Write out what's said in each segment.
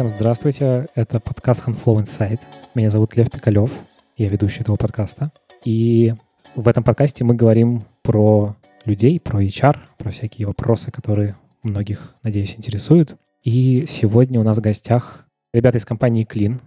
Всем здравствуйте, это подкаст Handflow Insight. Меня зовут Лев Пикалев, я ведущий этого подкаста. И в этом подкасте мы говорим про людей, про HR, про всякие вопросы, которые многих, надеюсь, интересуют. И сегодня у нас в гостях ребята из компании Clean,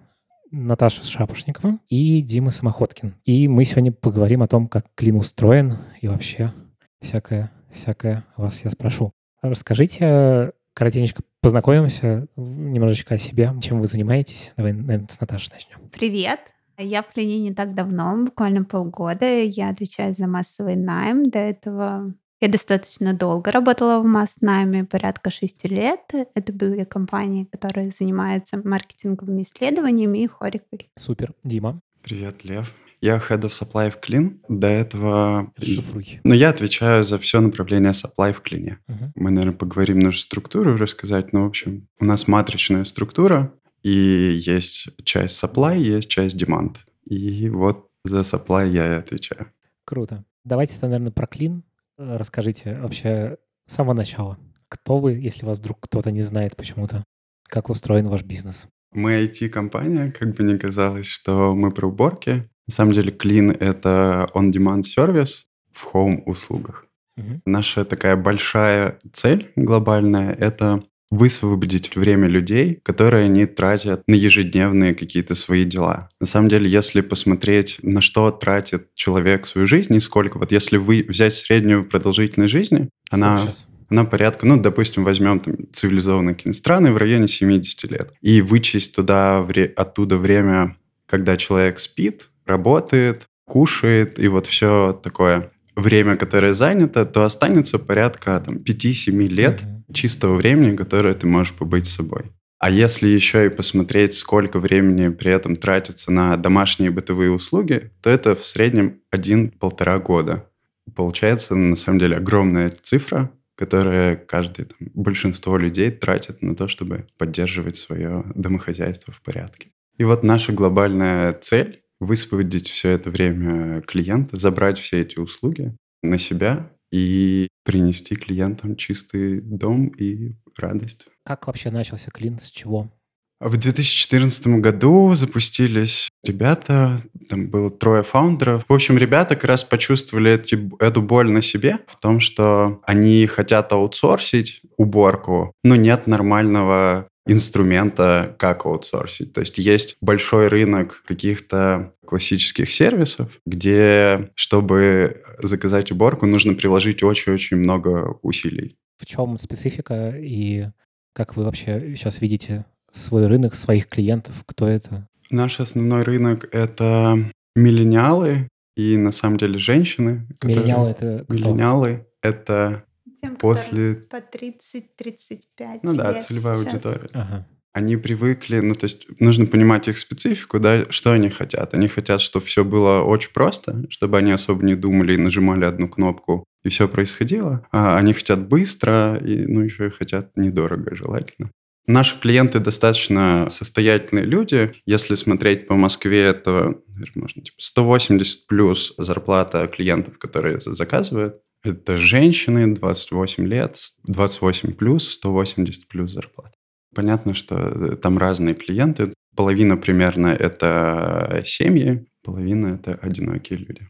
Наташа Шапошникова и Дима Самоходкин. И мы сегодня поговорим о том, как Clean устроен и вообще всякое, всякое вас я спрошу. Расскажите коротенько познакомимся немножечко о себе, чем вы занимаетесь. Давай, наверное, с Наташей начнем. Привет. Я в Клине не так давно, буквально полгода. Я отвечаю за массовый найм. До этого я достаточно долго работала в масс-найме, порядка шести лет. Это были компании, которые занимаются маркетинговыми исследованиями и Хорикой. Супер. Дима. Привет, Лев. Я Head of Supply в Clean. До этого... Расшифруй. Но я отвечаю за все направление Supply в Clean. Мгм. Мы, наверное, поговорим нашу структуру, рассказать. Ну, в общем, у нас матричная структура, и есть часть Supply, есть часть Demand. И вот за Supply я и отвечаю. Круто. Давайте наверное, про клин. Э, Расскажите вообще с самого начала. Кто вы, если вас вдруг кто-то не знает почему-то? Как устроен ваш бизнес? Мы IT-компания, как бы ни казалось, что мы про уборки. На самом деле, Clean — это on-demand сервис в home-услугах. Мгм. Наша такая большая цель глобальная — это высвободить время людей, которые они тратят на ежедневные какие-то свои дела. На самом деле, если посмотреть, на что тратит человек свою жизнь и сколько, вот если вы взять среднюю продолжительность жизни, она, Сколько щас? она порядка, ну, допустим, возьмем там цивилизованные страны в районе 70 лет, и вычесть туда, вре- оттуда время, когда человек спит, работает, кушает, и вот все такое время, которое занято, то останется порядка там, 5-7 лет чистого времени, которое ты можешь побыть с собой. А если еще и посмотреть, сколько времени при этом тратится на домашние бытовые услуги, то это в среднем 1-1,5 года. Получается, на самом деле, огромная цифра, которая каждый, там, большинство людей тратит на то, чтобы поддерживать свое домохозяйство в порядке. И вот наша глобальная цель — высвободить все это время клиента, забрать все эти услуги на себя и принести клиентам чистый дом и радость. Как вообще начался клин? С чего? В 2014 году запустились ребята, там было трое фаундеров. В общем, ребята как раз почувствовали эти- эту боль на себе в том, что они хотят аутсорсить уборку, но нет нормального инструмента, как аутсорсить. То есть есть большой рынок каких-то классических сервисов, где, чтобы заказать уборку, нужно приложить очень-очень много усилий. В чем специфика и как вы вообще сейчас видите свой рынок, своих клиентов? Кто это? Наш основной рынок — это миллениалы и, на самом деле, женщины. Миллениалы — это кто? Миллениалы — это, После- по 30-35 ну да, целевая сейчас. аудитория. Ага. Они привыкли, ну то есть нужно понимать их специфику, да, что они хотят. Они хотят, чтобы все было очень просто, чтобы они особо не думали и нажимали одну кнопку, и все происходило. А они хотят быстро, и, ну еще и хотят недорого желательно. Наши клиенты достаточно состоятельные люди. Если смотреть по Москве, это, наверное, можно типа 180 плюс зарплата клиентов, которые за- заказывают. Это женщины 28 лет, 28 плюс, 180 плюс зарплата. Понятно, что э, там разные клиенты. Половина примерно это семьи, половина это одинокие люди.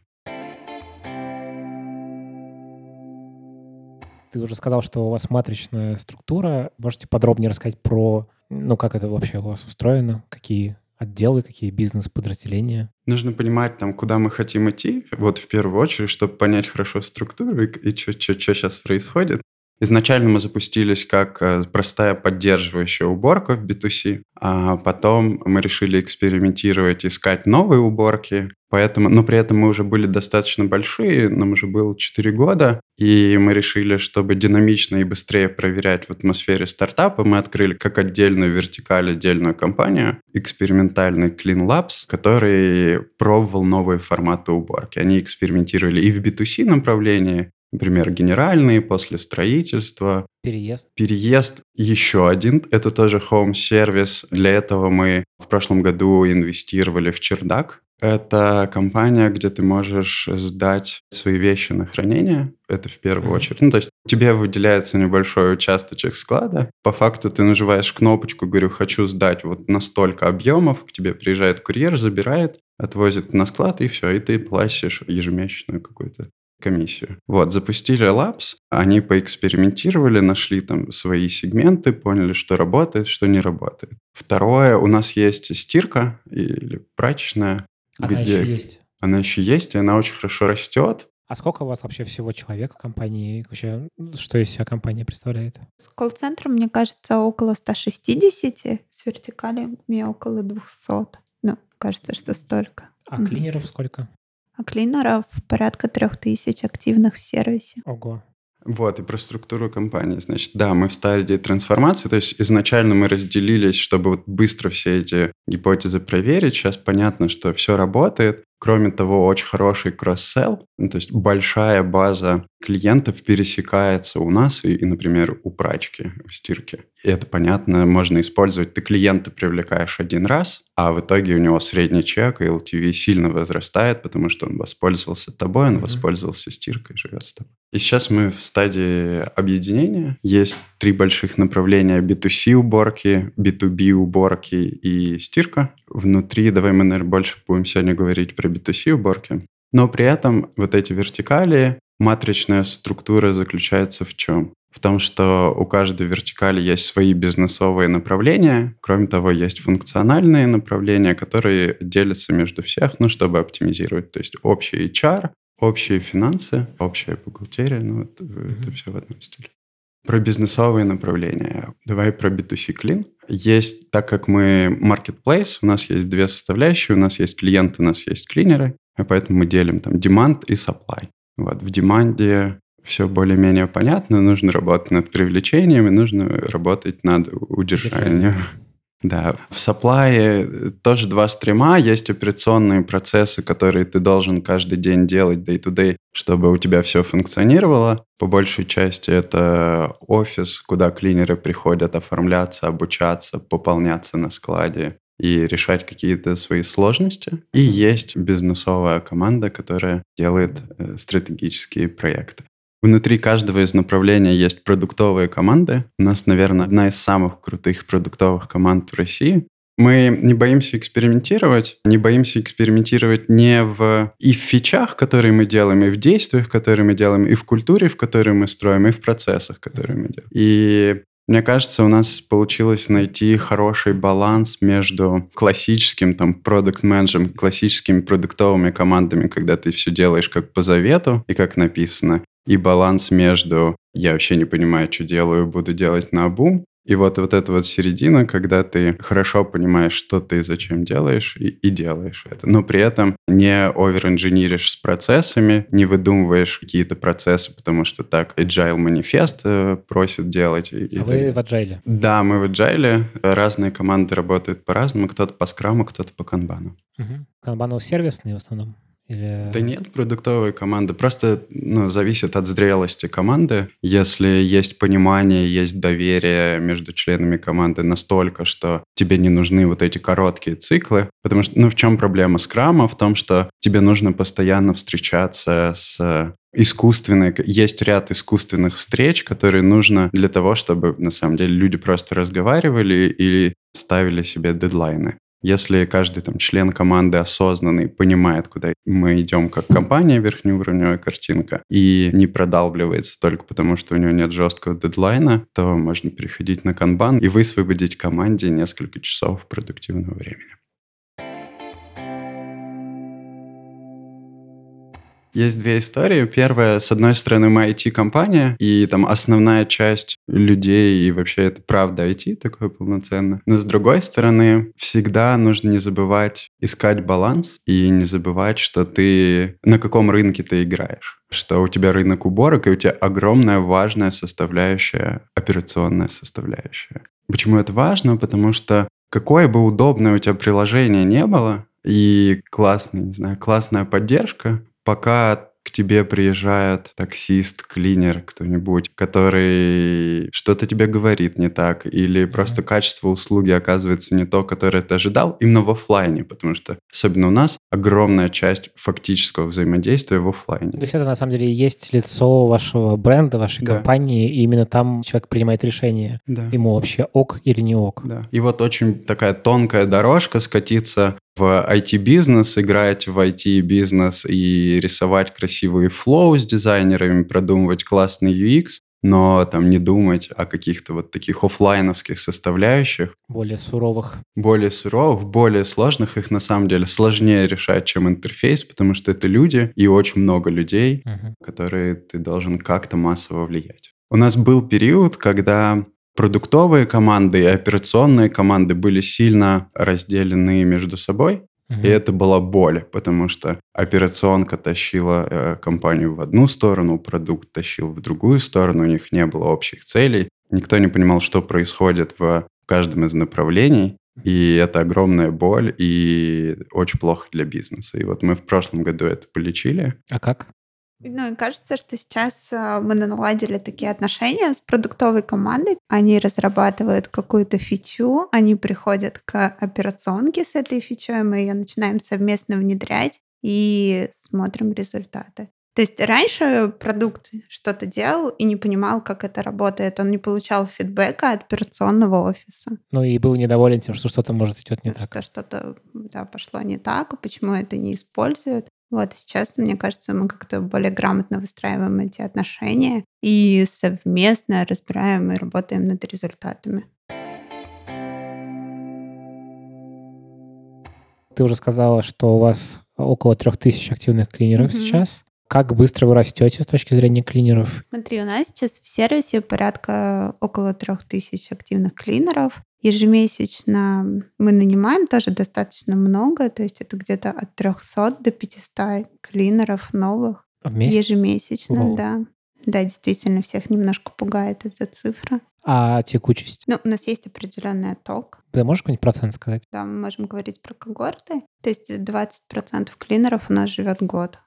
Ты уже сказал, что у вас матричная структура. Можете подробнее рассказать про, ну, как это вообще у вас устроено, какие отделы, какие бизнес-подразделения? Нужно понимать, там, куда мы хотим идти, вот в первую очередь, чтобы понять хорошо структуру и, и что сейчас происходит. Изначально мы запустились как э, простая поддерживающая уборка в B2C, а потом мы решили экспериментировать, искать новые уборки, поэтому, но при этом мы уже были достаточно большие, нам уже было 4 года, и мы решили, чтобы динамично и быстрее проверять в атмосфере стартапа, мы открыли как отдельную вертикаль, отдельную компанию, экспериментальный Clean Labs, который пробовал новые форматы уборки. Они экспериментировали и в B2C направлении, например, генеральные после строительства, Переезд? Переезд еще один, это тоже home сервис. Для этого мы в прошлом году инвестировали в чердак. Это компания, где ты можешь сдать свои вещи на хранение. Это в первую mm-hmm. очередь. Ну, то есть тебе выделяется небольшой участочек склада. По факту ты нажимаешь кнопочку, говорю, хочу сдать вот настолько объемов. К тебе приезжает курьер, забирает, отвозит на склад, и все. И ты платишь ежемесячную какую-то комиссию. Вот, запустили Labs, они поэкспериментировали, нашли там свои сегменты, поняли, что работает, что не работает. Второе, у нас есть стирка или прачечная. Она где... еще есть. Она еще есть, и она очень хорошо растет. А сколько у вас вообще всего человек в компании? Вообще, что из себя компания представляет? С колл-центром, мне кажется, около 160, с вертикалями около 200. Ну, кажется, что столько. А клинеров сколько? А клинеров порядка трех тысяч активных в сервисе. Ого. Вот, и про структуру компании. Значит, да, мы в стадии трансформации, то есть изначально мы разделились, чтобы вот быстро все эти гипотезы проверить. Сейчас понятно, что все работает. Кроме того, очень хороший кросс-селл, ну, то есть большая база клиентов пересекается у нас и, и, например, у прачки, у стирки. И это понятно, можно использовать. Ты клиента привлекаешь один раз, а в итоге у него средний чек и LTV сильно возрастает, потому что он воспользовался тобой, он mm-hmm. воспользовался стиркой, живет с тобой. И сейчас мы в стадии объединения. Есть три больших направления B2C уборки, B2B уборки и стирка. Внутри, давай мы, наверное, больше будем сегодня говорить про B2C уборки. Но при этом вот эти вертикали, матричная структура заключается в чем? В том, что у каждой вертикали есть свои бизнесовые направления. Кроме того, есть функциональные направления, которые делятся между всех, ну, чтобы оптимизировать. То есть общий HR, общие финансы, общая бухгалтерия, ну, это, mm-hmm. это все в одном стиле. Про бизнесовые направления. Давай про B2C Clean. Есть, так как мы marketplace, у нас есть две составляющие, у нас есть клиенты, у нас есть клинеры, и поэтому мы делим там demand и supply. Вот, в деманде все более-менее понятно, нужно работать над привлечением и нужно работать над удержанием. Да, в supply тоже два стрима, есть операционные процессы, которые ты должен каждый день делать day-to-day, чтобы у тебя все функционировало. По большей части это офис, куда клинеры приходят оформляться, обучаться, пополняться на складе и решать какие-то свои сложности. И есть бизнесовая команда, которая делает э, стратегические проекты. Внутри каждого из направлений есть продуктовые команды. У нас, наверное, одна из самых крутых продуктовых команд в России. Мы не боимся экспериментировать, не боимся экспериментировать не в и в фичах, которые мы делаем, и в действиях, которые мы делаем, и в культуре, в которой мы строим, и в процессах, которые мы делаем. И мне кажется, у нас получилось найти хороший баланс между классическим там продукт менеджером классическими продуктовыми командами, когда ты все делаешь как по завету и как написано, и баланс между «я вообще не понимаю, что делаю, буду делать на обум», и вот, вот эта вот середина, когда ты хорошо понимаешь, что ты зачем делаешь, и, и делаешь это. Но при этом не оверинженеришь с процессами, не выдумываешь какие-то процессы, потому что так Agile манифест э, просит делать. И, а и вы в Agile? Да, мы в Agile. Разные команды работают по-разному. Кто-то по скраму, кто-то по канбану. Угу. Канбану сервисный в основном? Или... Да нет продуктовой команды. Просто ну, зависит от зрелости команды. Если есть понимание, есть доверие между членами команды настолько, что тебе не нужны вот эти короткие циклы. Потому что, ну, в чем проблема скрама? В том, что тебе нужно постоянно встречаться с искусственные, есть ряд искусственных встреч, которые нужно для того, чтобы на самом деле люди просто разговаривали или ставили себе дедлайны. Если каждый там член команды осознанный понимает, куда мы идем как компания, верхнеуровневая картинка, и не продалбливается только потому, что у него нет жесткого дедлайна, то можно переходить на канбан и высвободить команде несколько часов продуктивного времени. Есть две истории. Первая, с одной стороны, мы IT-компания, и там основная часть людей, и вообще это правда IT такое полноценное. Но с другой стороны, всегда нужно не забывать искать баланс и не забывать, что ты на каком рынке ты играешь что у тебя рынок уборок, и у тебя огромная важная составляющая, операционная составляющая. Почему это важно? Потому что какое бы удобное у тебя приложение не было, и классная, не знаю, классная поддержка, пока к тебе приезжает таксист, клинер, кто-нибудь, который что-то тебе говорит не так, или mm-hmm. просто качество услуги оказывается не то, которое ты ожидал, именно в офлайне, потому что особенно у нас огромная часть фактического взаимодействия в офлайне. То есть это на самом деле и есть лицо вашего бренда, вашей Да. компании, и именно там человек принимает решение, Да. ему вообще ок или не ок. Да. И вот очень такая тонкая дорожка скатиться в IT-бизнес, играть в IT-бизнес и рисовать красивые флоу с дизайнерами, продумывать классный UX, но там не думать о каких-то вот таких оффлайновских составляющих, Более суровых. более суровых, более сложных, их на самом деле сложнее решать, чем интерфейс, потому что это люди и очень много людей, Мгм. которые ты должен как-то массово влиять. У нас был период, когда продуктовые команды и операционные команды были сильно разделены между собой, И это была боль, потому что операционка тащила э, компанию в одну сторону, продукт тащил в другую сторону, у них не было общих целей, никто не понимал, что происходит в каждом из направлений, и это огромная боль и очень плохо для бизнеса. И вот мы в прошлом году это полечили. А как? Ну, и кажется, что сейчас а, мы наладили такие отношения с продуктовой командой. Они разрабатывают какую-то фичу, они приходят к операционке с этой фичой, мы ее начинаем совместно внедрять и смотрим результаты. То есть раньше продукт что-то делал и не понимал, как это работает. Он не получал фидбэка от операционного офиса. Ну и был недоволен тем, что что-то может идет не так. что что-то да, пошло не так, почему это не используют. Вот сейчас, мне кажется, мы как-то более грамотно выстраиваем эти отношения и совместно разбираем и работаем над результатами. Ты уже сказала, что у вас около трех тысяч активных клинеров Мгм. сейчас. Как быстро вы растете с точки зрения клинеров? Смотри, у нас сейчас в сервисе порядка около трех тысяч активных клинеров. Ежемесячно мы нанимаем тоже достаточно много, то есть это где-то от 300 до 500 клинеров новых В месяц? ежемесячно, Вау. да. Да, действительно, всех немножко пугает эта цифра. А текучесть? Ну, у нас есть определенный отток. Ты можешь какой-нибудь процент сказать? Да, мы можем говорить про когорты. То есть 20% клинеров у нас живет год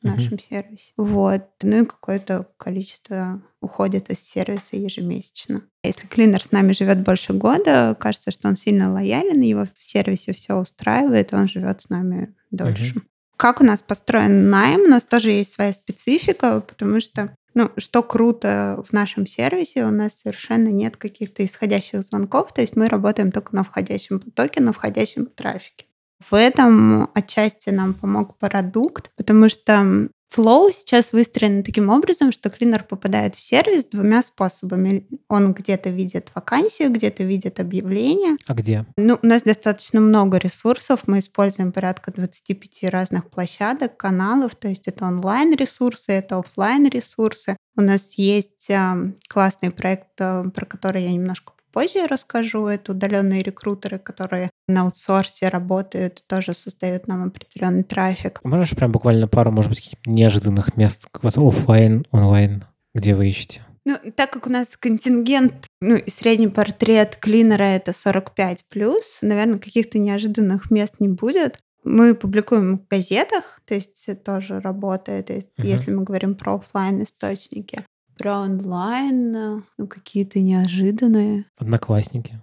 в нашем сервисе. Вот. Ну и какое-то количество уходит из сервиса ежемесячно. Если клинер с нами живет больше года, кажется, что он сильно лоялен, его в сервисе все устраивает, он живет с нами дольше. Как у нас построен найм? У нас тоже есть своя специфика, потому что ну, что круто в нашем сервисе, у нас совершенно нет каких-то исходящих звонков, то есть мы работаем только на входящем потоке, на входящем трафике. В этом отчасти нам помог продукт, потому что Flow сейчас выстроен таким образом, что клинер попадает в сервис двумя способами. Он где-то видит вакансию, где-то видит объявление. А где? Ну, у нас достаточно много ресурсов. Мы используем порядка 25 разных площадок, каналов. То есть это онлайн-ресурсы, это офлайн ресурсы У нас есть э, классный проект, э, про который я немножко позже расскажу. Это удаленные рекрутеры, которые на аутсорсе работают, тоже создают нам определенный трафик. Можешь прям буквально пару, может быть, неожиданных мест, вот офлайн, онлайн, где вы ищете? Ну, так как у нас контингент, ну, и средний портрет клинера это 45 плюс, наверное, каких-то неожиданных мест не будет. Мы публикуем в газетах, то есть это тоже работает, Мгм. если мы говорим про офлайн источники. Про онлайн, ну, какие-то неожиданные. Одноклассники.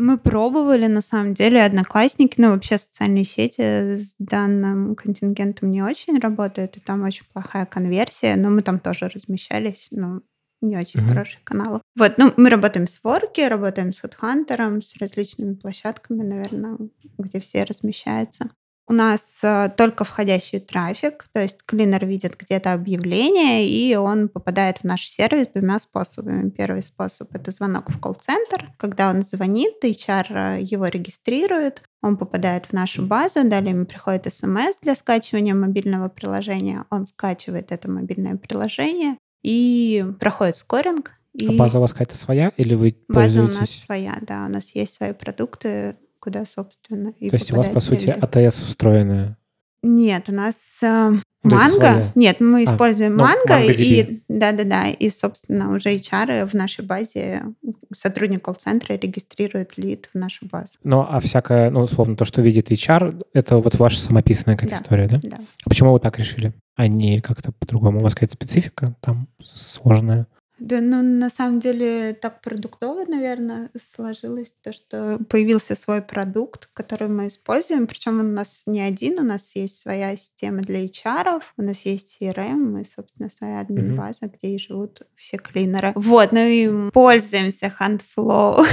Мы пробовали, на самом деле, одноклассники, ну, вообще социальные сети с данным контингентом не очень работают, и там очень плохая конверсия, но мы там тоже размещались, ну, не очень Мгм. хороших каналов. Вот, ну, мы работаем с Ворки, работаем с HeadHunter, с различными площадками, наверное, где все размещаются. У нас э, только входящий трафик, то есть клинер видит где-то объявление, и он попадает в наш сервис двумя способами. Первый способ — это звонок в колл-центр. Когда он звонит, HR его регистрирует, он попадает в нашу базу, далее ему приходит смс для скачивания мобильного приложения, он скачивает это мобильное приложение и проходит скоринг. И А база у вас какая-то своя или вы база у нас пользуетесь? своя, да, у нас есть свои продукты, куда, собственно, и То есть у вас, по сути. АТС встроенная? Нет, у нас э, Ну, есть манго. Нет, мы А, используем ну, манго и да-да-да, и собственно уже HR в нашей базе сотрудник колл-центра регистрирует лид в нашу базу. Ну, а всякое, ну, условно, то, что видит HR, это вот ваша самописная какая-то Да. история, да? Да. А почему вы так решили? А не как-то по-другому? У вас какая-то специфика там сложная? Да, ну, на самом деле, так продуктово, наверное, сложилось то, что появился свой продукт, который мы используем. Причем он у нас не один, у нас есть своя система для HR, у нас есть CRM и, собственно, своя админ-база, mm-hmm. где и живут все клинеры. Вот, ну и пользуемся HandFlow.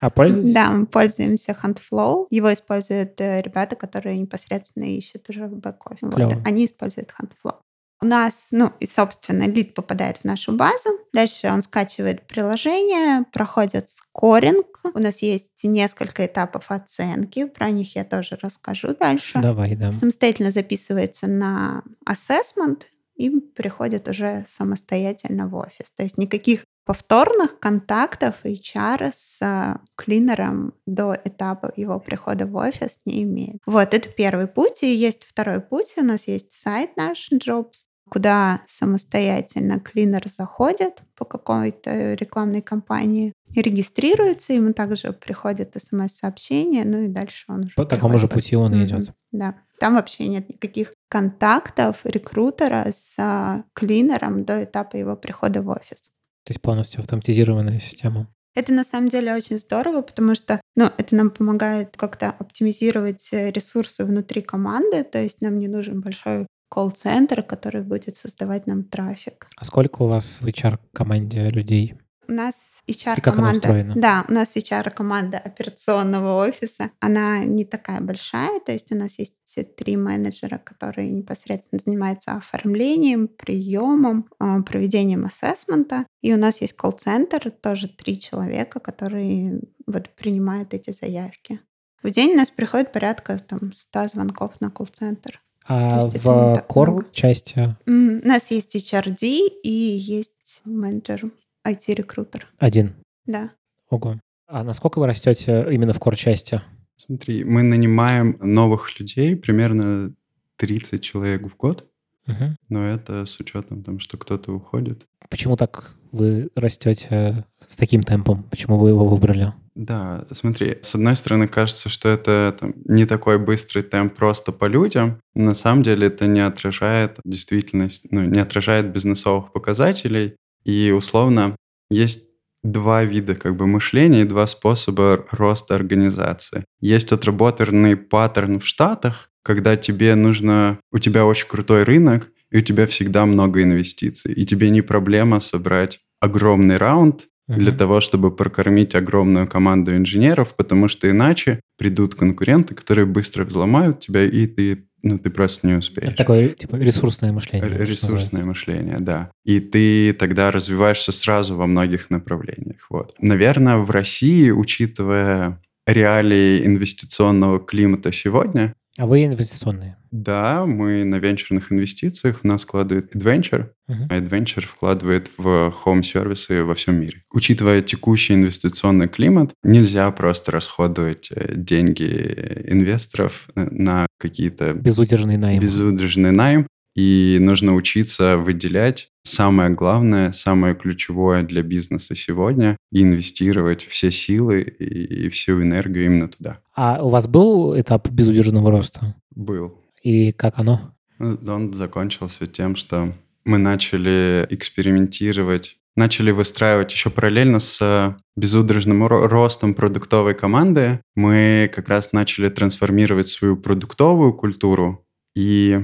А пользуетесь? Да, мы пользуемся HandFlow. Его используют э, ребята, которые непосредственно ищут уже в бэк-офисе. Вот, они используют HandFlow. У нас, ну, и, собственно, лид попадает в нашу базу. Дальше он скачивает приложение, проходит скоринг. У нас есть несколько этапов оценки. Про них я тоже расскажу дальше. Давай, да. Самостоятельно записывается на assessment и приходит уже самостоятельно в офис. То есть никаких повторных контактов HR с э, клинером до этапа его прихода в офис не имеет. Вот, это первый путь. И есть второй путь. У нас есть сайт наш Jobs, куда самостоятельно клинер заходит по какой-то рекламной кампании, регистрируется, ему также приходит смс-сообщение, ну и дальше он уже... По такому же пути он и идет. Да. Там вообще нет никаких контактов рекрутера с а, клинером до этапа его прихода в офис. То есть полностью автоматизированная система. Это на самом деле очень здорово, потому что ну, это нам помогает как-то оптимизировать э, ресурсы внутри команды, то есть нам не нужен большой колл-центр, который будет создавать нам трафик. А сколько у вас в HR-команде людей? У нас HR-команда... Да, у нас HR-команда операционного офиса. Она не такая большая, то есть у нас есть три менеджера, которые непосредственно занимаются оформлением, приемом, а, проведением ассессмента. И у нас есть колл-центр, тоже три человека, которые вот принимают эти заявки. В день у нас приходит порядка там, 100 звонков на колл-центр. А в core части? У нас есть HRD и есть менеджер, IT-рекрутер. Один? Да. Ого. А насколько вы растете именно в core части? Смотри, мы нанимаем новых людей, примерно 30 человек в год. Угу. Но это с учетом, там, что кто-то уходит. Почему так вы растете с таким темпом? Почему вы его выбрали? Да, смотри, с одной стороны кажется, что это там, не такой быстрый темп просто по людям. На самом деле это не отражает действительность, ну, не отражает бизнесовых показателей. И условно есть два вида как бы мышления и два способа роста организации. Есть отработанный паттерн в Штатах, когда тебе нужно, у тебя очень крутой рынок, и у тебя всегда много инвестиций, и тебе не проблема собрать огромный раунд для того, чтобы прокормить огромную команду инженеров, потому что иначе придут конкуренты, которые быстро взломают тебя, и ты ну, ты просто не успеешь. Это такое, типа, ресурсное мышление. Ресурсное мышление, да. И ты тогда развиваешься сразу во многих направлениях. Вот. Наверное, в России, учитывая реалии инвестиционного климата сегодня, а вы инвестиционные? Да, мы на венчурных инвестициях. В нас вкладывает Adventure, uh-huh. а Adventure вкладывает в home-сервисы во всем мире. Учитывая текущий инвестиционный климат, нельзя просто расходовать э, деньги инвесторов э, на какие-то... Безудержный найм. Безудержный найм. И нужно учиться выделять самое главное, самое ключевое для бизнеса сегодня и инвестировать все силы и, и всю энергию именно туда. А у вас был этап безудержного роста? Был. И как оно? Ну, он закончился тем, что мы начали экспериментировать, начали выстраивать еще параллельно с безудержным ростом продуктовой команды. Мы как раз начали трансформировать свою продуктовую культуру и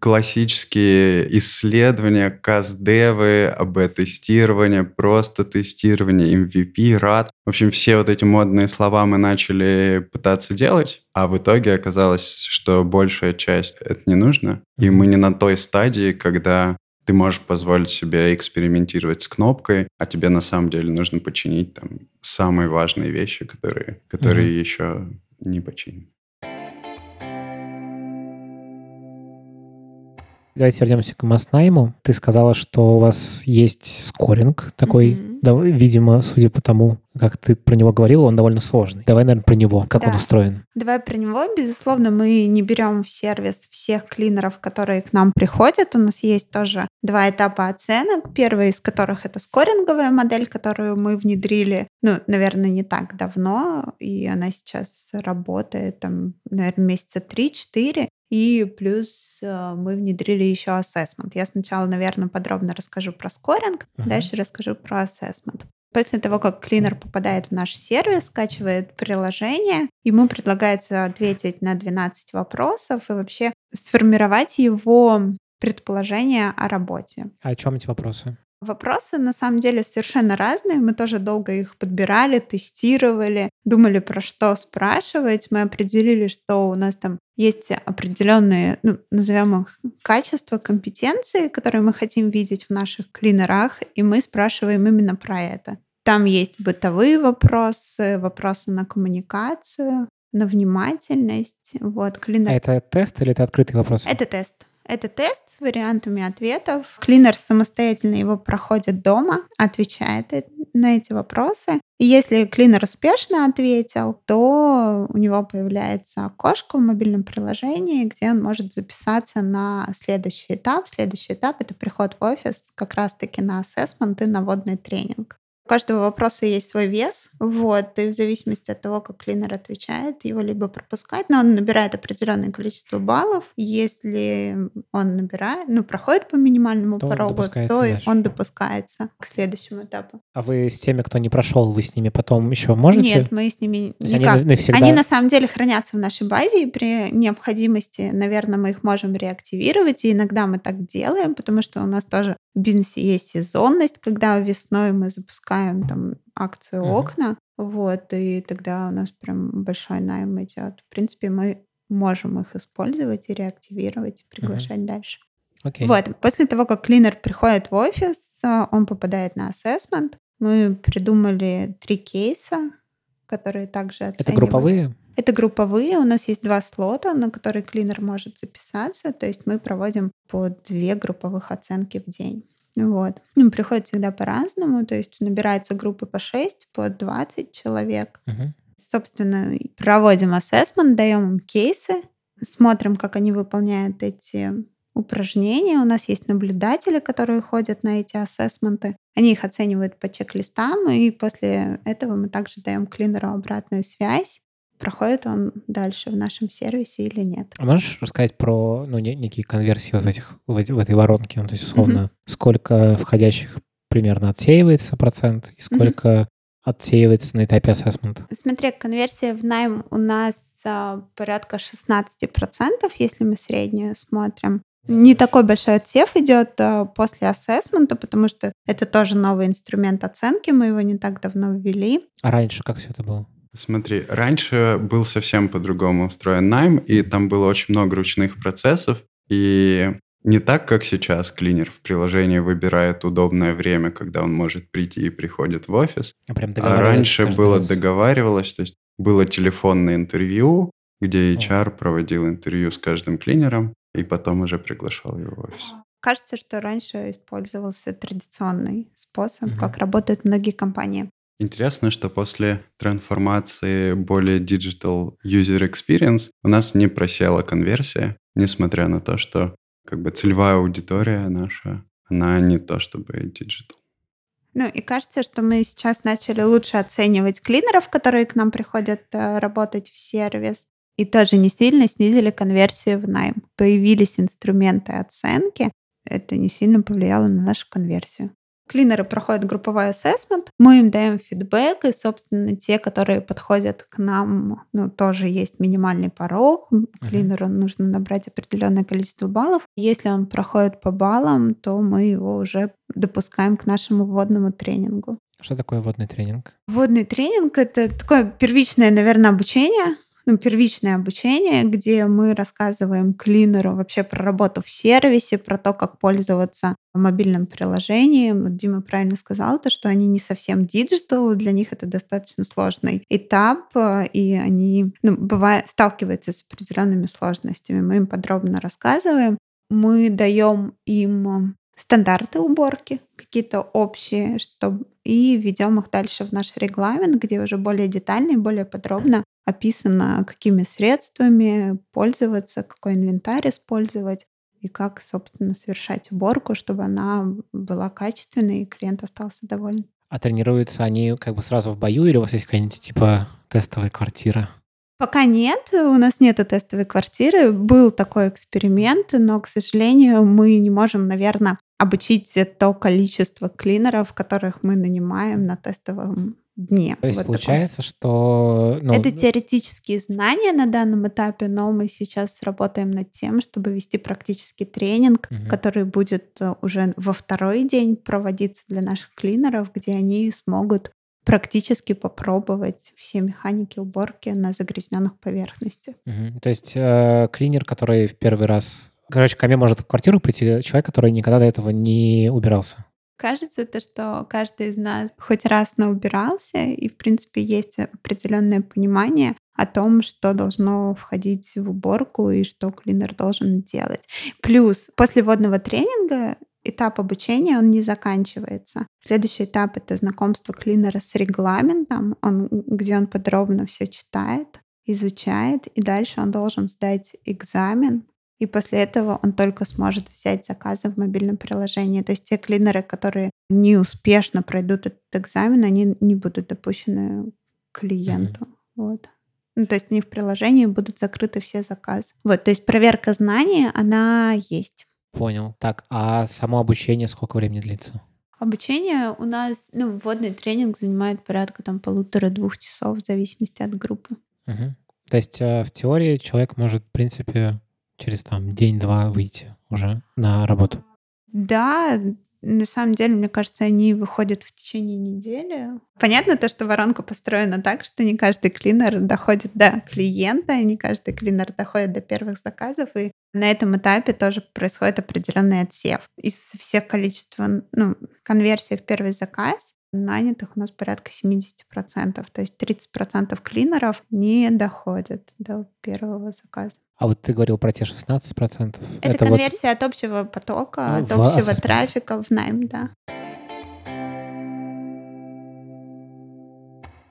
классические исследования, каздевы, АБ-тестирование, просто тестирование, MVP, рад. В общем, все вот эти модные слова мы начали пытаться делать, а в итоге оказалось, что большая часть это не нужно. И мы не на той стадии, когда ты можешь позволить себе экспериментировать с кнопкой, а тебе на самом деле нужно починить там самые важные вещи, которые, которые mm-hmm. еще не починены. Давайте вернемся к Маснайму. Ты сказала, что у вас есть скоринг такой, mm-hmm. да, видимо, судя по тому, как ты про него говорила, он довольно сложный. Давай, наверное, про него. Как да. он устроен? Давай про него. Безусловно, мы не берем в сервис всех клинеров, которые к нам приходят. У нас есть тоже два этапа оценок. Первый из которых это скоринговая модель, которую мы внедрили, ну, наверное, не так давно, и она сейчас работает, там, наверное, месяца 3-4. И плюс э, мы внедрили еще ассессмент. Я сначала, наверное, подробно расскажу про скоринг, uh-huh. дальше расскажу про ассессмент. После того, как клинер попадает в наш сервис, скачивает приложение, ему предлагается ответить на 12 вопросов и вообще сформировать его предположение о работе. А о чем эти вопросы? Вопросы на самом деле совершенно разные. Мы тоже долго их подбирали, тестировали, думали про что спрашивать. Мы определили, что у нас там есть определенные, ну, назовем их качества, компетенции, которые мы хотим видеть в наших клинерах, и мы спрашиваем именно про это. Там есть бытовые вопросы, вопросы на коммуникацию, на внимательность. Вот, клинер... А это тест или это открытый вопрос? Это тест. Это тест с вариантами ответов. Клинер самостоятельно его проходит дома, отвечает на эти вопросы. И если клинер успешно ответил, то у него появляется окошко в мобильном приложении, где он может записаться на следующий этап. Следующий этап — это приход в офис как раз-таки на ассессмент и на водный тренинг каждого вопроса есть свой вес, вот, и в зависимости от того, как клинер отвечает, его либо пропускать, но он набирает определенное количество баллов. Если он набирает, ну, проходит по минимальному то порогу, он то дальше. он допускается к следующему этапу. А вы с теми, кто не прошел, вы с ними потом еще можете? Нет, мы с ними никак. Они, навсегда... они на самом деле хранятся в нашей базе, и при необходимости, наверное, мы их можем реактивировать, и иногда мы так делаем, потому что у нас тоже в бизнесе есть сезонность, когда весной мы запускаем там акцию uh-huh. окна, вот, и тогда у нас прям большой найм идет. В принципе, мы можем их использовать и реактивировать, и приглашать uh-huh. дальше. Okay. Вот, после того, как клинер приходит в офис, а, он попадает на ассессмент. Мы придумали три кейса, которые также оценивают. Это групповые? Это групповые. У нас есть два слота, на которые клинер может записаться. То есть мы проводим по две групповых оценки в день. Вот. Ну, приходит всегда по-разному, то есть набирается группы по 6, по 20 человек. Угу. Собственно, проводим ассессмент, даем им кейсы, смотрим, как они выполняют эти упражнения. У нас есть наблюдатели, которые ходят на эти ассессменты. Они их оценивают по чек-листам, и после этого мы также даем клинеру обратную связь проходит он дальше в нашем сервисе или нет. А можешь рассказать про ну, некие конверсии вот в, этих, в, в этой воронке? Ну, то есть, условно, mm-hmm. сколько входящих примерно отсеивается процент и сколько mm-hmm. отсеивается на этапе ассессмента? Смотри, конверсия в найм у нас а, порядка 16%, если мы среднюю смотрим. Не такой большой отсев идет а, после ассессмента, потому что это тоже новый инструмент оценки, мы его не так давно ввели. А раньше как все это было? Смотри, раньше был совсем по-другому устроен найм, и там было очень много ручных процессов, и не так, как сейчас клинер в приложении выбирает удобное время, когда он может прийти и приходит в офис. А, прям а раньше было раз. договаривалось, то есть было телефонное интервью, где HR О. проводил интервью с каждым клинером и потом уже приглашал его в офис. Кажется, что раньше использовался традиционный способ, угу. как работают многие компании. Интересно, что после трансформации более digital user experience у нас не просела конверсия, несмотря на то, что как бы целевая аудитория наша, она не то чтобы digital. Ну и кажется, что мы сейчас начали лучше оценивать клинеров, которые к нам приходят э, работать в сервис, и тоже не сильно снизили конверсию в найм. Появились инструменты оценки, это не сильно повлияло на нашу конверсию. Клинеры проходят групповой ассессмент, мы им даем фидбэк, и, собственно, те, которые подходят к нам, ну, тоже есть минимальный порог. Клинеру uh-huh. нужно набрать определенное количество баллов. Если он проходит по баллам, то мы его уже допускаем к нашему вводному тренингу. Что такое водный тренинг? Вводный тренинг — это такое первичное, наверное, обучение, ну, первичное обучение, где мы рассказываем клинеру вообще про работу в сервисе, про то, как пользоваться мобильным приложением. Дима правильно сказал, то, что они не совсем digital, для них это достаточно сложный этап, э, и они ну, бывает, сталкиваются с определенными сложностями. Мы им подробно рассказываем. Мы даем им стандарты уборки, какие-то общие, чтобы и ведем их дальше в наш регламент, где уже более детально и более подробно описано, какими средствами пользоваться, какой инвентарь использовать и как, собственно, совершать уборку, чтобы она была качественной и клиент остался доволен. А тренируются они как бы сразу в бою или у вас есть какая-нибудь типа тестовая квартира? Пока нет, у нас нет тестовой квартиры. Был такой эксперимент, но, к сожалению, мы не можем, наверное, обучить то количество клинеров, которых мы нанимаем на тестовом дне. То есть Вот получается, такой. что... Ну, Это теоретические знания на данном этапе, но мы сейчас работаем над тем, чтобы вести практический тренинг, Мгм. который будет э, уже во второй день проводиться для наших клинеров, где они смогут практически попробовать все механики уборки на загрязненных поверхностях. Мгм. То есть э, клинер, который в первый раз... Короче, ко мне может в квартиру прийти человек, который никогда до этого не убирался. Кажется, то, что каждый из нас хоть раз наубирался, и, в принципе, есть определенное понимание о том, что должно входить в уборку и что клинер должен делать. Плюс после водного тренинга этап обучения, он не заканчивается. Следующий этап — это знакомство клинера с регламентом, он, где он подробно все читает, изучает, и дальше он должен сдать экзамен, и после этого он только сможет взять заказы в мобильном приложении. То есть те клинеры, которые неуспешно пройдут этот экзамен, они не будут допущены клиенту. Вот. Ну, то есть они в приложении будут закрыты все заказы. Вот, то есть проверка знаний, она есть. Понял. Так, а само обучение сколько времени длится? Обучение у нас, ну, вводный тренинг занимает порядка там полутора-двух часов в зависимости от группы. Мгм. То есть э, в теории человек может, в принципе, через там день-два выйти уже на работу. Да, на самом деле, мне кажется, они выходят в течение недели. Понятно то, что воронка построена так, что не каждый клинер доходит до клиента, и не каждый клинер доходит до первых заказов, и на этом этапе тоже происходит определенный отсев. Из всех количества, ну, конверсии в первый заказ нанятых у нас порядка 70%. То есть 30% клинеров не доходят до первого заказа. А вот ты говорил про те 16%. Это, вот конверсия от общего потока, Ну, от общего assessment. трафика в найм, да.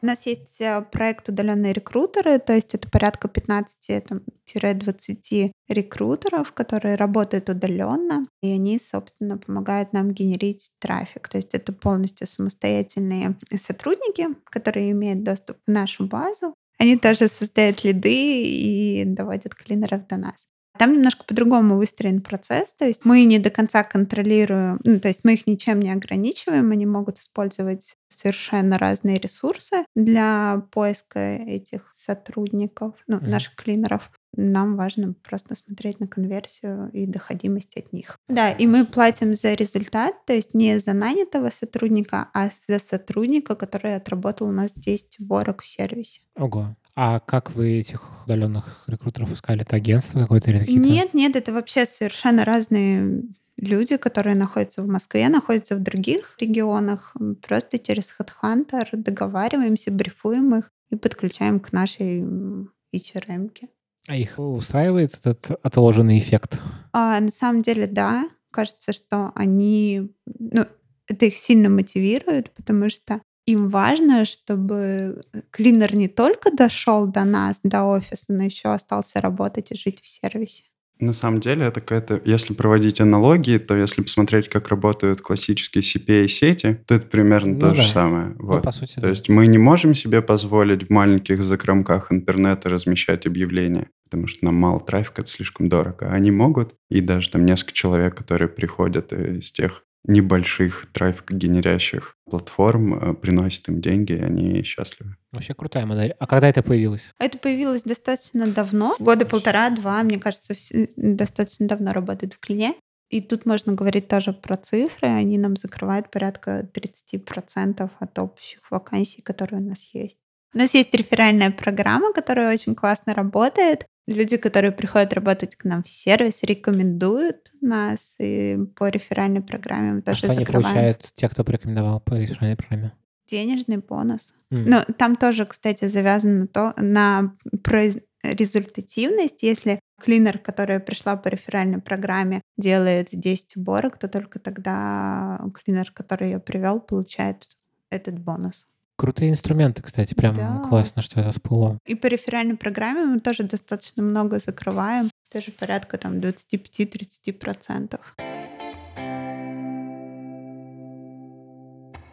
У нас есть э, проект удаленные рекрутеры, то есть это порядка 15-20 рекрутеров, которые работают удаленно, и они, собственно, помогают нам генерить трафик. То есть это полностью самостоятельные сотрудники, которые имеют доступ в нашу базу. Они тоже создают лиды и доводят клинеров до нас. Там немножко по-другому выстроен процесс, то есть мы не до конца контролируем, ну, то есть мы их ничем не ограничиваем, они могут использовать совершенно разные ресурсы для поиска этих сотрудников, ну, Мгм. наших клинеров. Нам важно просто смотреть на конверсию и доходимость от них. Да, и мы платим за результат, то есть не за нанятого сотрудника, а за сотрудника, который отработал у нас 10 уборок в сервисе. Ого. А как вы этих удаленных рекрутеров искали? Это агентство какое-то или какие-то? Нет, нет, это вообще совершенно разные люди, которые находятся в Москве, находятся в других регионах. Просто через HeadHunter договариваемся, брифуем их и подключаем к нашей м, HRM-ке. А их устраивает этот отложенный эффект? А на самом деле, да, кажется, что они, ну, это их сильно мотивирует, потому что им важно, чтобы клинер не только дошел до нас, до офиса, но еще остался работать и жить в сервисе. На самом деле, это какая-то... Если проводить аналогии, то если посмотреть, как работают классические CPA-сети, то это примерно Ну то же да. самое. Ну, Вот. по сути, То да. есть мы не можем себе позволить в маленьких закромках интернета размещать объявления, потому что нам мало трафика, это слишком дорого. Они могут, и даже там несколько человек, которые приходят из тех небольших трафик-генерящих платформ, э, приносят им деньги, и они счастливы. Вообще крутая модель. А когда это появилось? Это появилось достаточно давно, года полтора-два, мне кажется, достаточно давно работает в клине. И тут можно говорить тоже про цифры. Они нам закрывают порядка 30% от общих вакансий, которые у нас есть. У нас есть реферальная программа, которая очень классно работает. Люди, которые приходят работать к нам в сервис, рекомендуют нас, и по реферальной программе мы А тоже что они закрываем. получают, те, кто порекомендовал по реферальной программе? Денежный бонус. М. Ну, там тоже, кстати, завязано то, на произ- результативность. Если клинер, которая пришла по реферальной программе, делает 10 уборок, то только тогда клинер, который ее привел, получает этот бонус. Крутые инструменты, кстати, прям Да. классно, что это всплыло. И по реферальной программе мы тоже достаточно много закрываем, тоже порядка там 25-30%.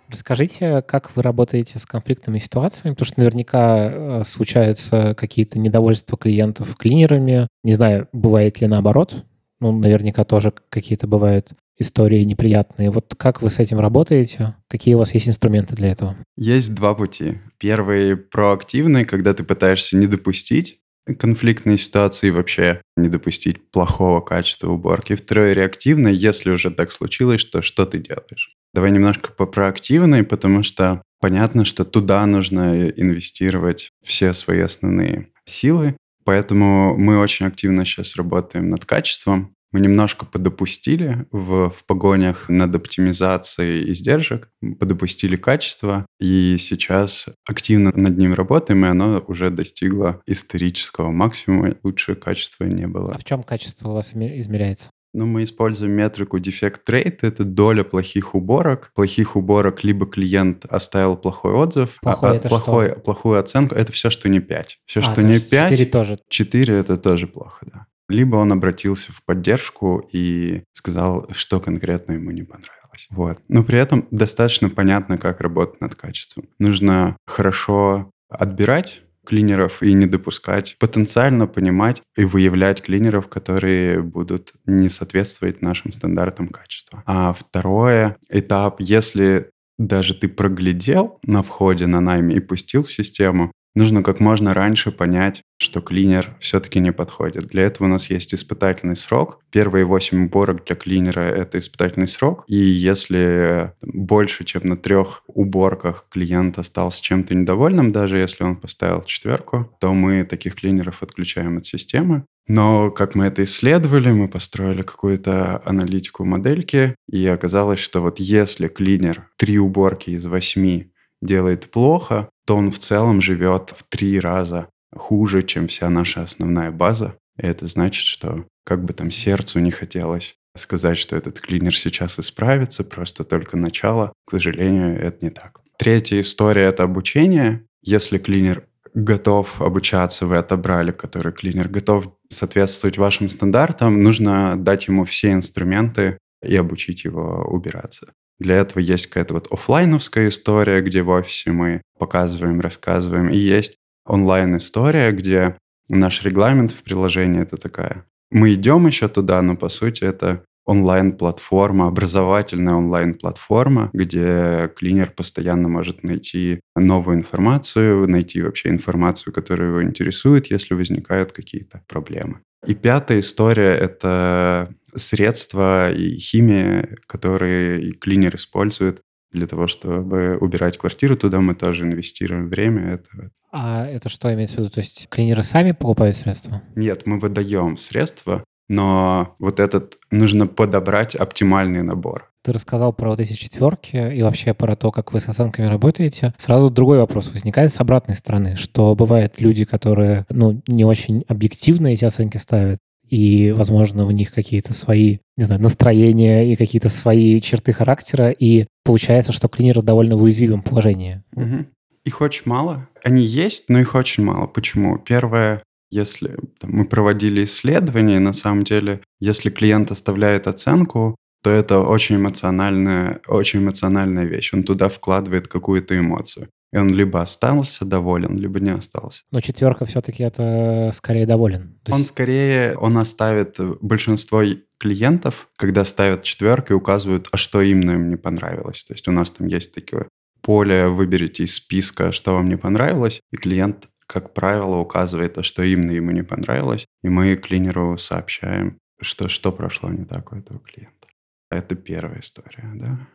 Расскажите, как вы работаете с конфликтными ситуациями, потому что наверняка э, случаются какие-то недовольства клиентов клинерами. Не знаю, бывает ли наоборот. Ну, наверняка тоже какие-то бывают истории неприятные. Вот как вы с этим работаете? Какие у вас есть инструменты для этого? Есть два пути. Первый проактивный, когда ты пытаешься не допустить конфликтные ситуации вообще не допустить плохого качества уборки. Второй реактивный, если уже так случилось, что что ты делаешь? Давай немножко по проактивной, потому что понятно, что туда нужно инвестировать все свои основные силы. Поэтому мы очень активно сейчас работаем над качеством мы немножко подопустили в, в погонях над оптимизацией издержек, подопустили качество, и сейчас активно над ним работаем, и оно уже достигло исторического максимума. Лучше качества не было. А в чем качество у вас измеряется? Ну, мы используем метрику Defect Rate. Это доля плохих уборок. Плохих уборок либо клиент оставил плохой отзыв, плохой а, это плохой, что? плохую оценку. Это все, что не 5. Все, а, что не 5. 4 тоже. 4 это тоже плохо, да либо он обратился в поддержку и сказал, что конкретно ему не понравилось. Вот. Но при этом достаточно понятно, как работать над качеством. Нужно хорошо отбирать клинеров и не допускать, потенциально понимать и выявлять клинеров, которые будут не соответствовать нашим стандартам качества. А второе этап, если даже ты проглядел на входе на найме и пустил в систему, нужно как можно раньше понять, что клинер все-таки не подходит. Для этого у нас есть испытательный срок. Первые 8 уборок для клинера — это испытательный срок. И если больше, чем на трех уборках клиент остался чем-то недовольным, даже если он поставил четверку, то мы таких клинеров отключаем от системы. Но как мы это исследовали, мы построили какую-то аналитику модельки, и оказалось, что вот если клинер три уборки из восьми делает плохо, то он в целом живет в три раза хуже, чем вся наша основная база. И это значит, что как бы там сердцу не хотелось сказать, что этот клинер сейчас исправится, просто только начало. К сожалению, это не так. Третья история — это обучение. Если клинер готов обучаться, вы отобрали, который клинер готов соответствовать вашим стандартам, нужно дать ему все инструменты и обучить его убираться. Для этого есть какая-то вот офлайновская история, где в офисе мы показываем, рассказываем, и есть онлайн-история, где наш регламент в приложении это такая. Мы идем еще туда, но по сути это онлайн-платформа, образовательная онлайн-платформа, где клинер постоянно может найти новую информацию, найти вообще информацию, которая его интересует, если возникают какие-то проблемы. И пятая история — это средства и химия, которые клинер использует для того, чтобы убирать квартиру. Туда мы тоже инвестируем время. Это... А это что имеется в виду? То есть клинеры сами покупают средства? Нет, мы выдаем средства, но вот этот нужно подобрать оптимальный набор. Ты рассказал про вот эти четверки и вообще про то, как вы с оценками работаете. Сразу другой вопрос возникает с обратной стороны, что бывают люди, которые ну, не очень объективно эти оценки ставят, и, возможно, у них какие-то свои, не знаю, настроения и какие-то свои черты характера, и получается, что клинер довольно в уязвимом положении. Угу. Их очень мало. Они есть, но их очень мало. Почему? Первое, если там, мы проводили исследования, на самом деле, если клиент оставляет оценку, то это очень эмоциональная, очень эмоциональная вещь. Он туда вкладывает какую-то эмоцию. И он либо остался доволен, либо не остался. Но четверка все-таки это скорее доволен. То он есть... скорее, он оставит большинство клиентов, когда ставят четверку и указывают, а что именно им не понравилось. То есть у нас там есть такое поле, выберите из списка, что вам не понравилось, и клиент, как правило, указывает, а что именно ему не понравилось, и мы клинеру сообщаем, что, что прошло не так у этого клиента. Это первая история, да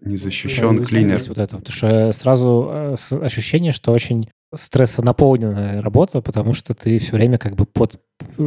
незащищен да, клинер. Вот это, потому что сразу э, ощущение, что очень стрессонаполненная работа, потому что ты все время как бы под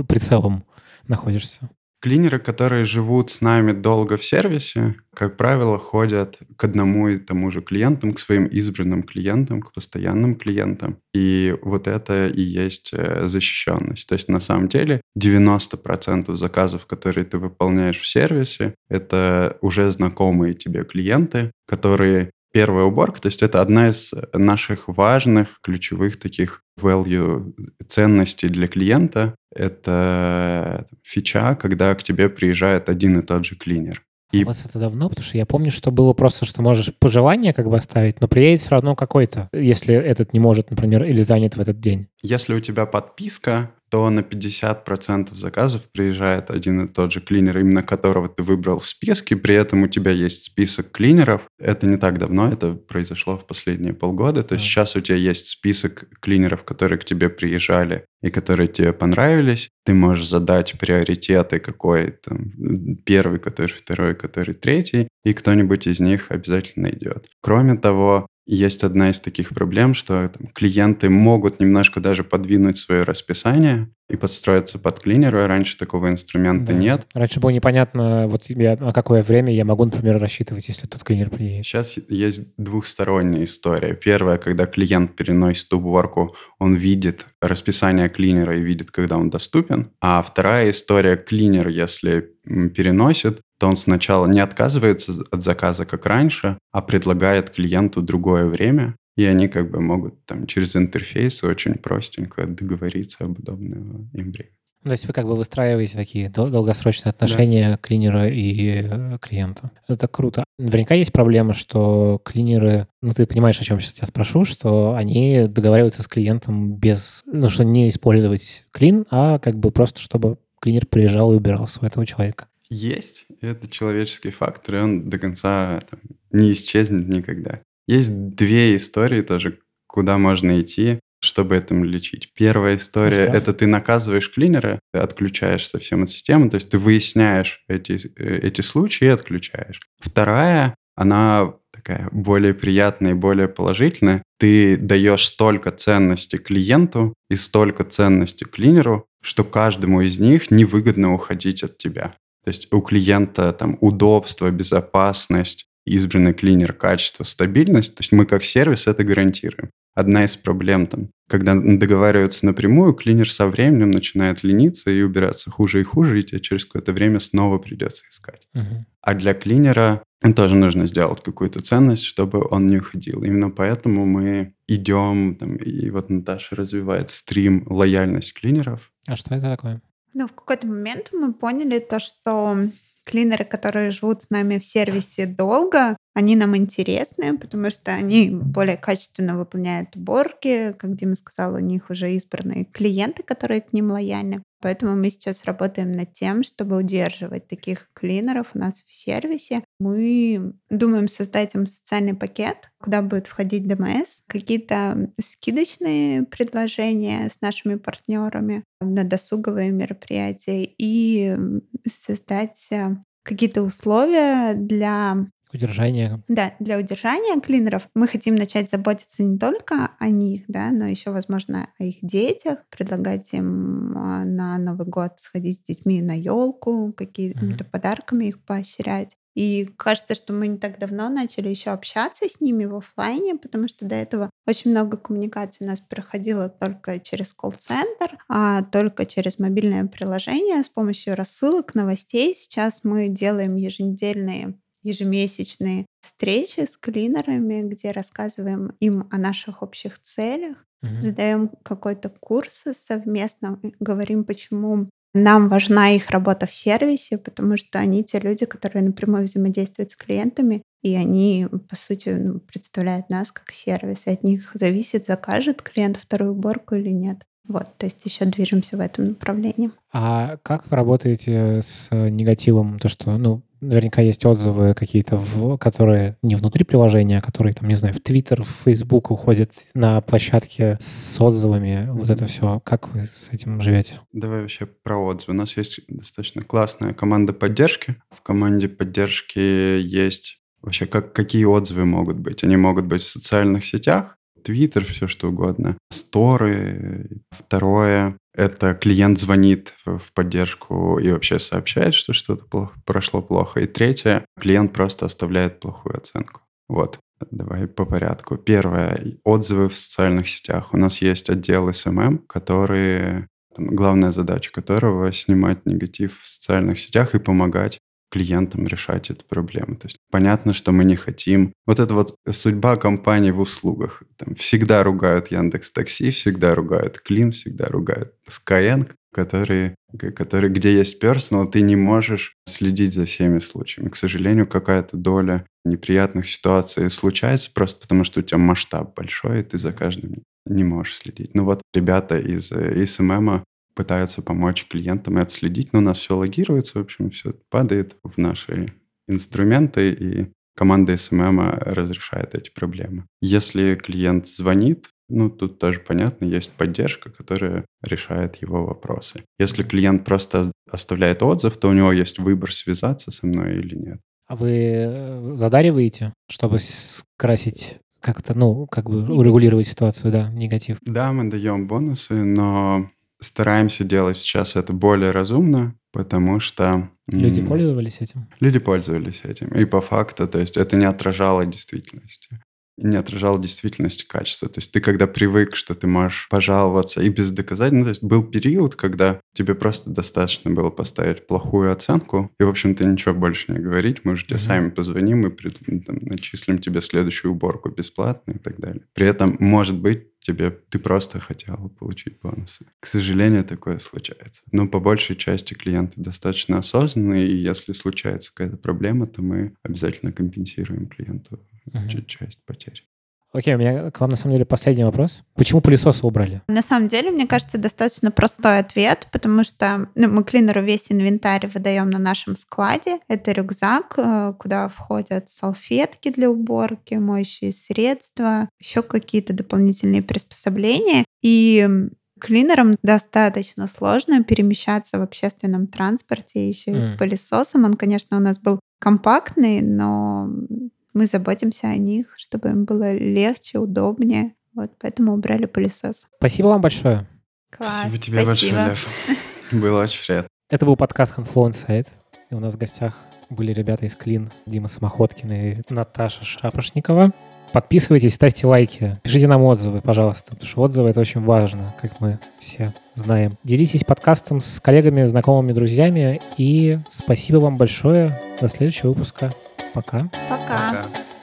прицелом находишься. Клинеры, которые живут с нами долго в сервисе, как правило, ходят к одному и тому же клиентам, к своим избранным клиентам, к постоянным клиентам. И вот это и есть э, защищенность. То есть на самом деле 90% заказов, которые ты выполняешь в сервисе, это уже знакомые тебе клиенты, которые первая уборка, то есть это одна из наших важных, ключевых таких value ценностей для клиента. Это фича, когда к тебе приезжает один и тот же клинер. И... У вас это давно? Потому что я помню, что было просто, что можешь пожелание как бы оставить, но приедет все равно какой-то, если этот не может, например, или занят в этот день. Если у тебя подписка, то на 50% заказов приезжает один и тот же клинер, именно которого ты выбрал в списке, при этом у тебя есть список клинеров. Это не так давно, это произошло в последние полгода. То есть сейчас у тебя есть список клинеров, которые к тебе приезжали и которые тебе понравились. Ты можешь задать приоритеты, какой там первый, который второй, который третий, и кто-нибудь из них обязательно идет. Кроме того, есть одна из таких проблем, что там, клиенты могут немножко даже подвинуть свое расписание и подстроиться под клинера. Раньше такого инструмента да. нет. Раньше было непонятно, вот я, на какое время я могу, например, рассчитывать, если тут клинер приедет. Сейчас есть двухсторонняя история. Первая, когда клиент переносит уборку, он видит расписание клинера и видит, когда он доступен. А вторая история, клинер, если переносит, то он сначала не отказывается от заказа, как раньше, а предлагает клиенту другое время, и они как бы могут там через интерфейс очень простенько договориться об удобном им времени. То есть вы как бы выстраиваете такие долгосрочные отношения да. клинера и э, клиента. Это круто. Наверняка есть проблема, что клинеры, ну ты понимаешь, о чем сейчас тебя спрошу, что они договариваются с клиентом без, ну что не использовать клин, а как бы просто чтобы клинер приезжал и убирался у этого человека. Есть, это человеческий фактор, и он до конца там, не исчезнет никогда. Есть две истории тоже, куда можно идти, чтобы этим лечить. Первая история — это ты наказываешь клинера, отключаешь совсем от системы, то есть ты выясняешь эти, э, эти случаи и отключаешь. Вторая, она такая более приятная и более положительная. Ты даешь столько ценности клиенту и столько ценности клинеру, что каждому из них невыгодно уходить от тебя. То есть у клиента там удобство, безопасность, избранный клинер, качество, стабильность. То есть мы как сервис это гарантируем. Одна из проблем там, когда договариваются напрямую, клинер со временем начинает лениться и убираться хуже и хуже, и тебе через какое-то время снова придется искать. Uh-huh. А для клинера тоже нужно сделать какую-то ценность, чтобы он не уходил. Именно поэтому мы идем, там, и вот Наташа развивает стрим лояльность клинеров. А что это такое? Ну, в какой-то момент мы поняли то, что клинеры, которые живут с нами в сервисе долго, они нам интересны, потому что они более качественно выполняют уборки. Как Дима сказал, у них уже избранные клиенты, которые к ним лояльны. Поэтому мы сейчас работаем над тем, чтобы удерживать таких клинеров у нас в сервисе. Мы думаем создать им социальный пакет, куда будет входить ДМС, какие-то скидочные предложения с нашими партнерами на досуговые мероприятия и создать э, какие-то условия для Удержание. Да, для удержания клинеров мы хотим начать заботиться не только о них, да, но еще, возможно, о их детях, предлагать им а, на Новый год сходить с детьми на елку, какими-то mm-hmm. подарками их поощрять. И кажется, что мы не так давно начали еще общаться с ними в офлайне, потому что до этого очень много коммуникаций у нас проходило только через колл-центр, а только через мобильное приложение с помощью рассылок, новостей. Сейчас мы делаем еженедельные ежемесячные встречи с клинерами, где рассказываем им о наших общих целях, угу. задаем какой-то курс совместно, говорим, почему нам важна их работа в сервисе, потому что они те люди, которые напрямую взаимодействуют с клиентами, и они, по сути, ну, представляют нас как сервис. И от них зависит, закажет клиент вторую уборку или нет. Вот, то есть еще движемся в этом направлении. А как вы работаете с негативом? То, что, ну, наверняка есть отзывы какие-то, которые не внутри приложения, а которые, там, не знаю, в Твиттер, в Фейсбук уходят на площадке с отзывами. Вот это все. Как вы с этим живете? Давай вообще про отзывы. У нас есть достаточно классная команда поддержки. В команде поддержки есть вообще как, какие отзывы могут быть. Они могут быть в социальных сетях, Твиттер, все что угодно. Сторы. Второе, это клиент звонит в поддержку и вообще сообщает, что что-то плохо, прошло плохо. И третье, клиент просто оставляет плохую оценку. Вот. Давай по порядку. Первое. Отзывы в социальных сетях. У нас есть отдел SMM, который там, главная задача которого снимать негатив в социальных сетях и помогать клиентам решать эту проблему. То есть понятно, что мы не хотим. Вот это вот судьба компании в услугах. Там всегда ругают Яндекс Такси, всегда ругают Клин, всегда ругают Skyeng. которые, которые, где есть персонал, ты не можешь следить за всеми случаями. К сожалению, какая-то доля неприятных ситуаций случается просто потому, что у тебя масштаб большой, и ты за каждым не можешь следить. Ну вот ребята из, из СММа пытаются помочь клиентам и отследить, но у нас все логируется, в общем, все падает в наши инструменты, и команда SMM разрешает эти проблемы. Если клиент звонит, ну, тут тоже понятно, есть поддержка, которая решает его вопросы. Если клиент просто оставляет отзыв, то у него есть выбор, связаться со мной или нет. А вы э, задариваете, чтобы скрасить как-то, ну, как бы урегулировать ситуацию, да, негатив? Да, мы даем бонусы, но стараемся делать сейчас это более разумно, потому что... Люди пользовались этим? Люди пользовались этим. И по факту, то есть это не отражало действительности не отражало действительности качества. То есть ты когда привык, что ты можешь пожаловаться и без доказательств, ну, то есть был период, когда тебе просто достаточно было поставить плохую оценку, и, в общем-то, ничего больше не говорить, мы же тебе mm-hmm. сами позвоним и пред, там, начислим тебе следующую уборку бесплатно и так далее. При этом, может быть, тебе ты просто хотел получить бонусы. К сожалению, такое случается. Но по большей части клиенты достаточно осознанные, и если случается какая-то проблема, то мы обязательно компенсируем клиенту uh-huh. часть потерь. Окей, у меня к вам на самом деле последний вопрос. Почему пылесосы убрали? На самом деле, мне кажется, достаточно простой ответ, потому что ну, мы клинеру весь инвентарь выдаем на нашем складе. Это рюкзак, э, куда входят салфетки для уборки, моющие средства, еще какие-то дополнительные приспособления. И клинерам достаточно сложно перемещаться в общественном транспорте еще mm. и с пылесосом. Он, конечно, у нас был компактный, но мы заботимся о них, чтобы им было легче, удобнее. Вот поэтому убрали пылесос. Спасибо вам большое. Класс, спасибо тебе спасибо. большое, Лев. Было очень приятно. Это был подкаст Handflow Insight. И у нас в гостях были ребята из Клин, Дима Самоходкин и Наташа Шапошникова. Подписывайтесь, ставьте лайки, пишите нам отзывы, пожалуйста, потому что отзывы — это очень важно, как мы все знаем. Делитесь подкастом с коллегами, знакомыми, друзьями. И спасибо вам большое. До следующего выпуска. Пока. Пока. Пока.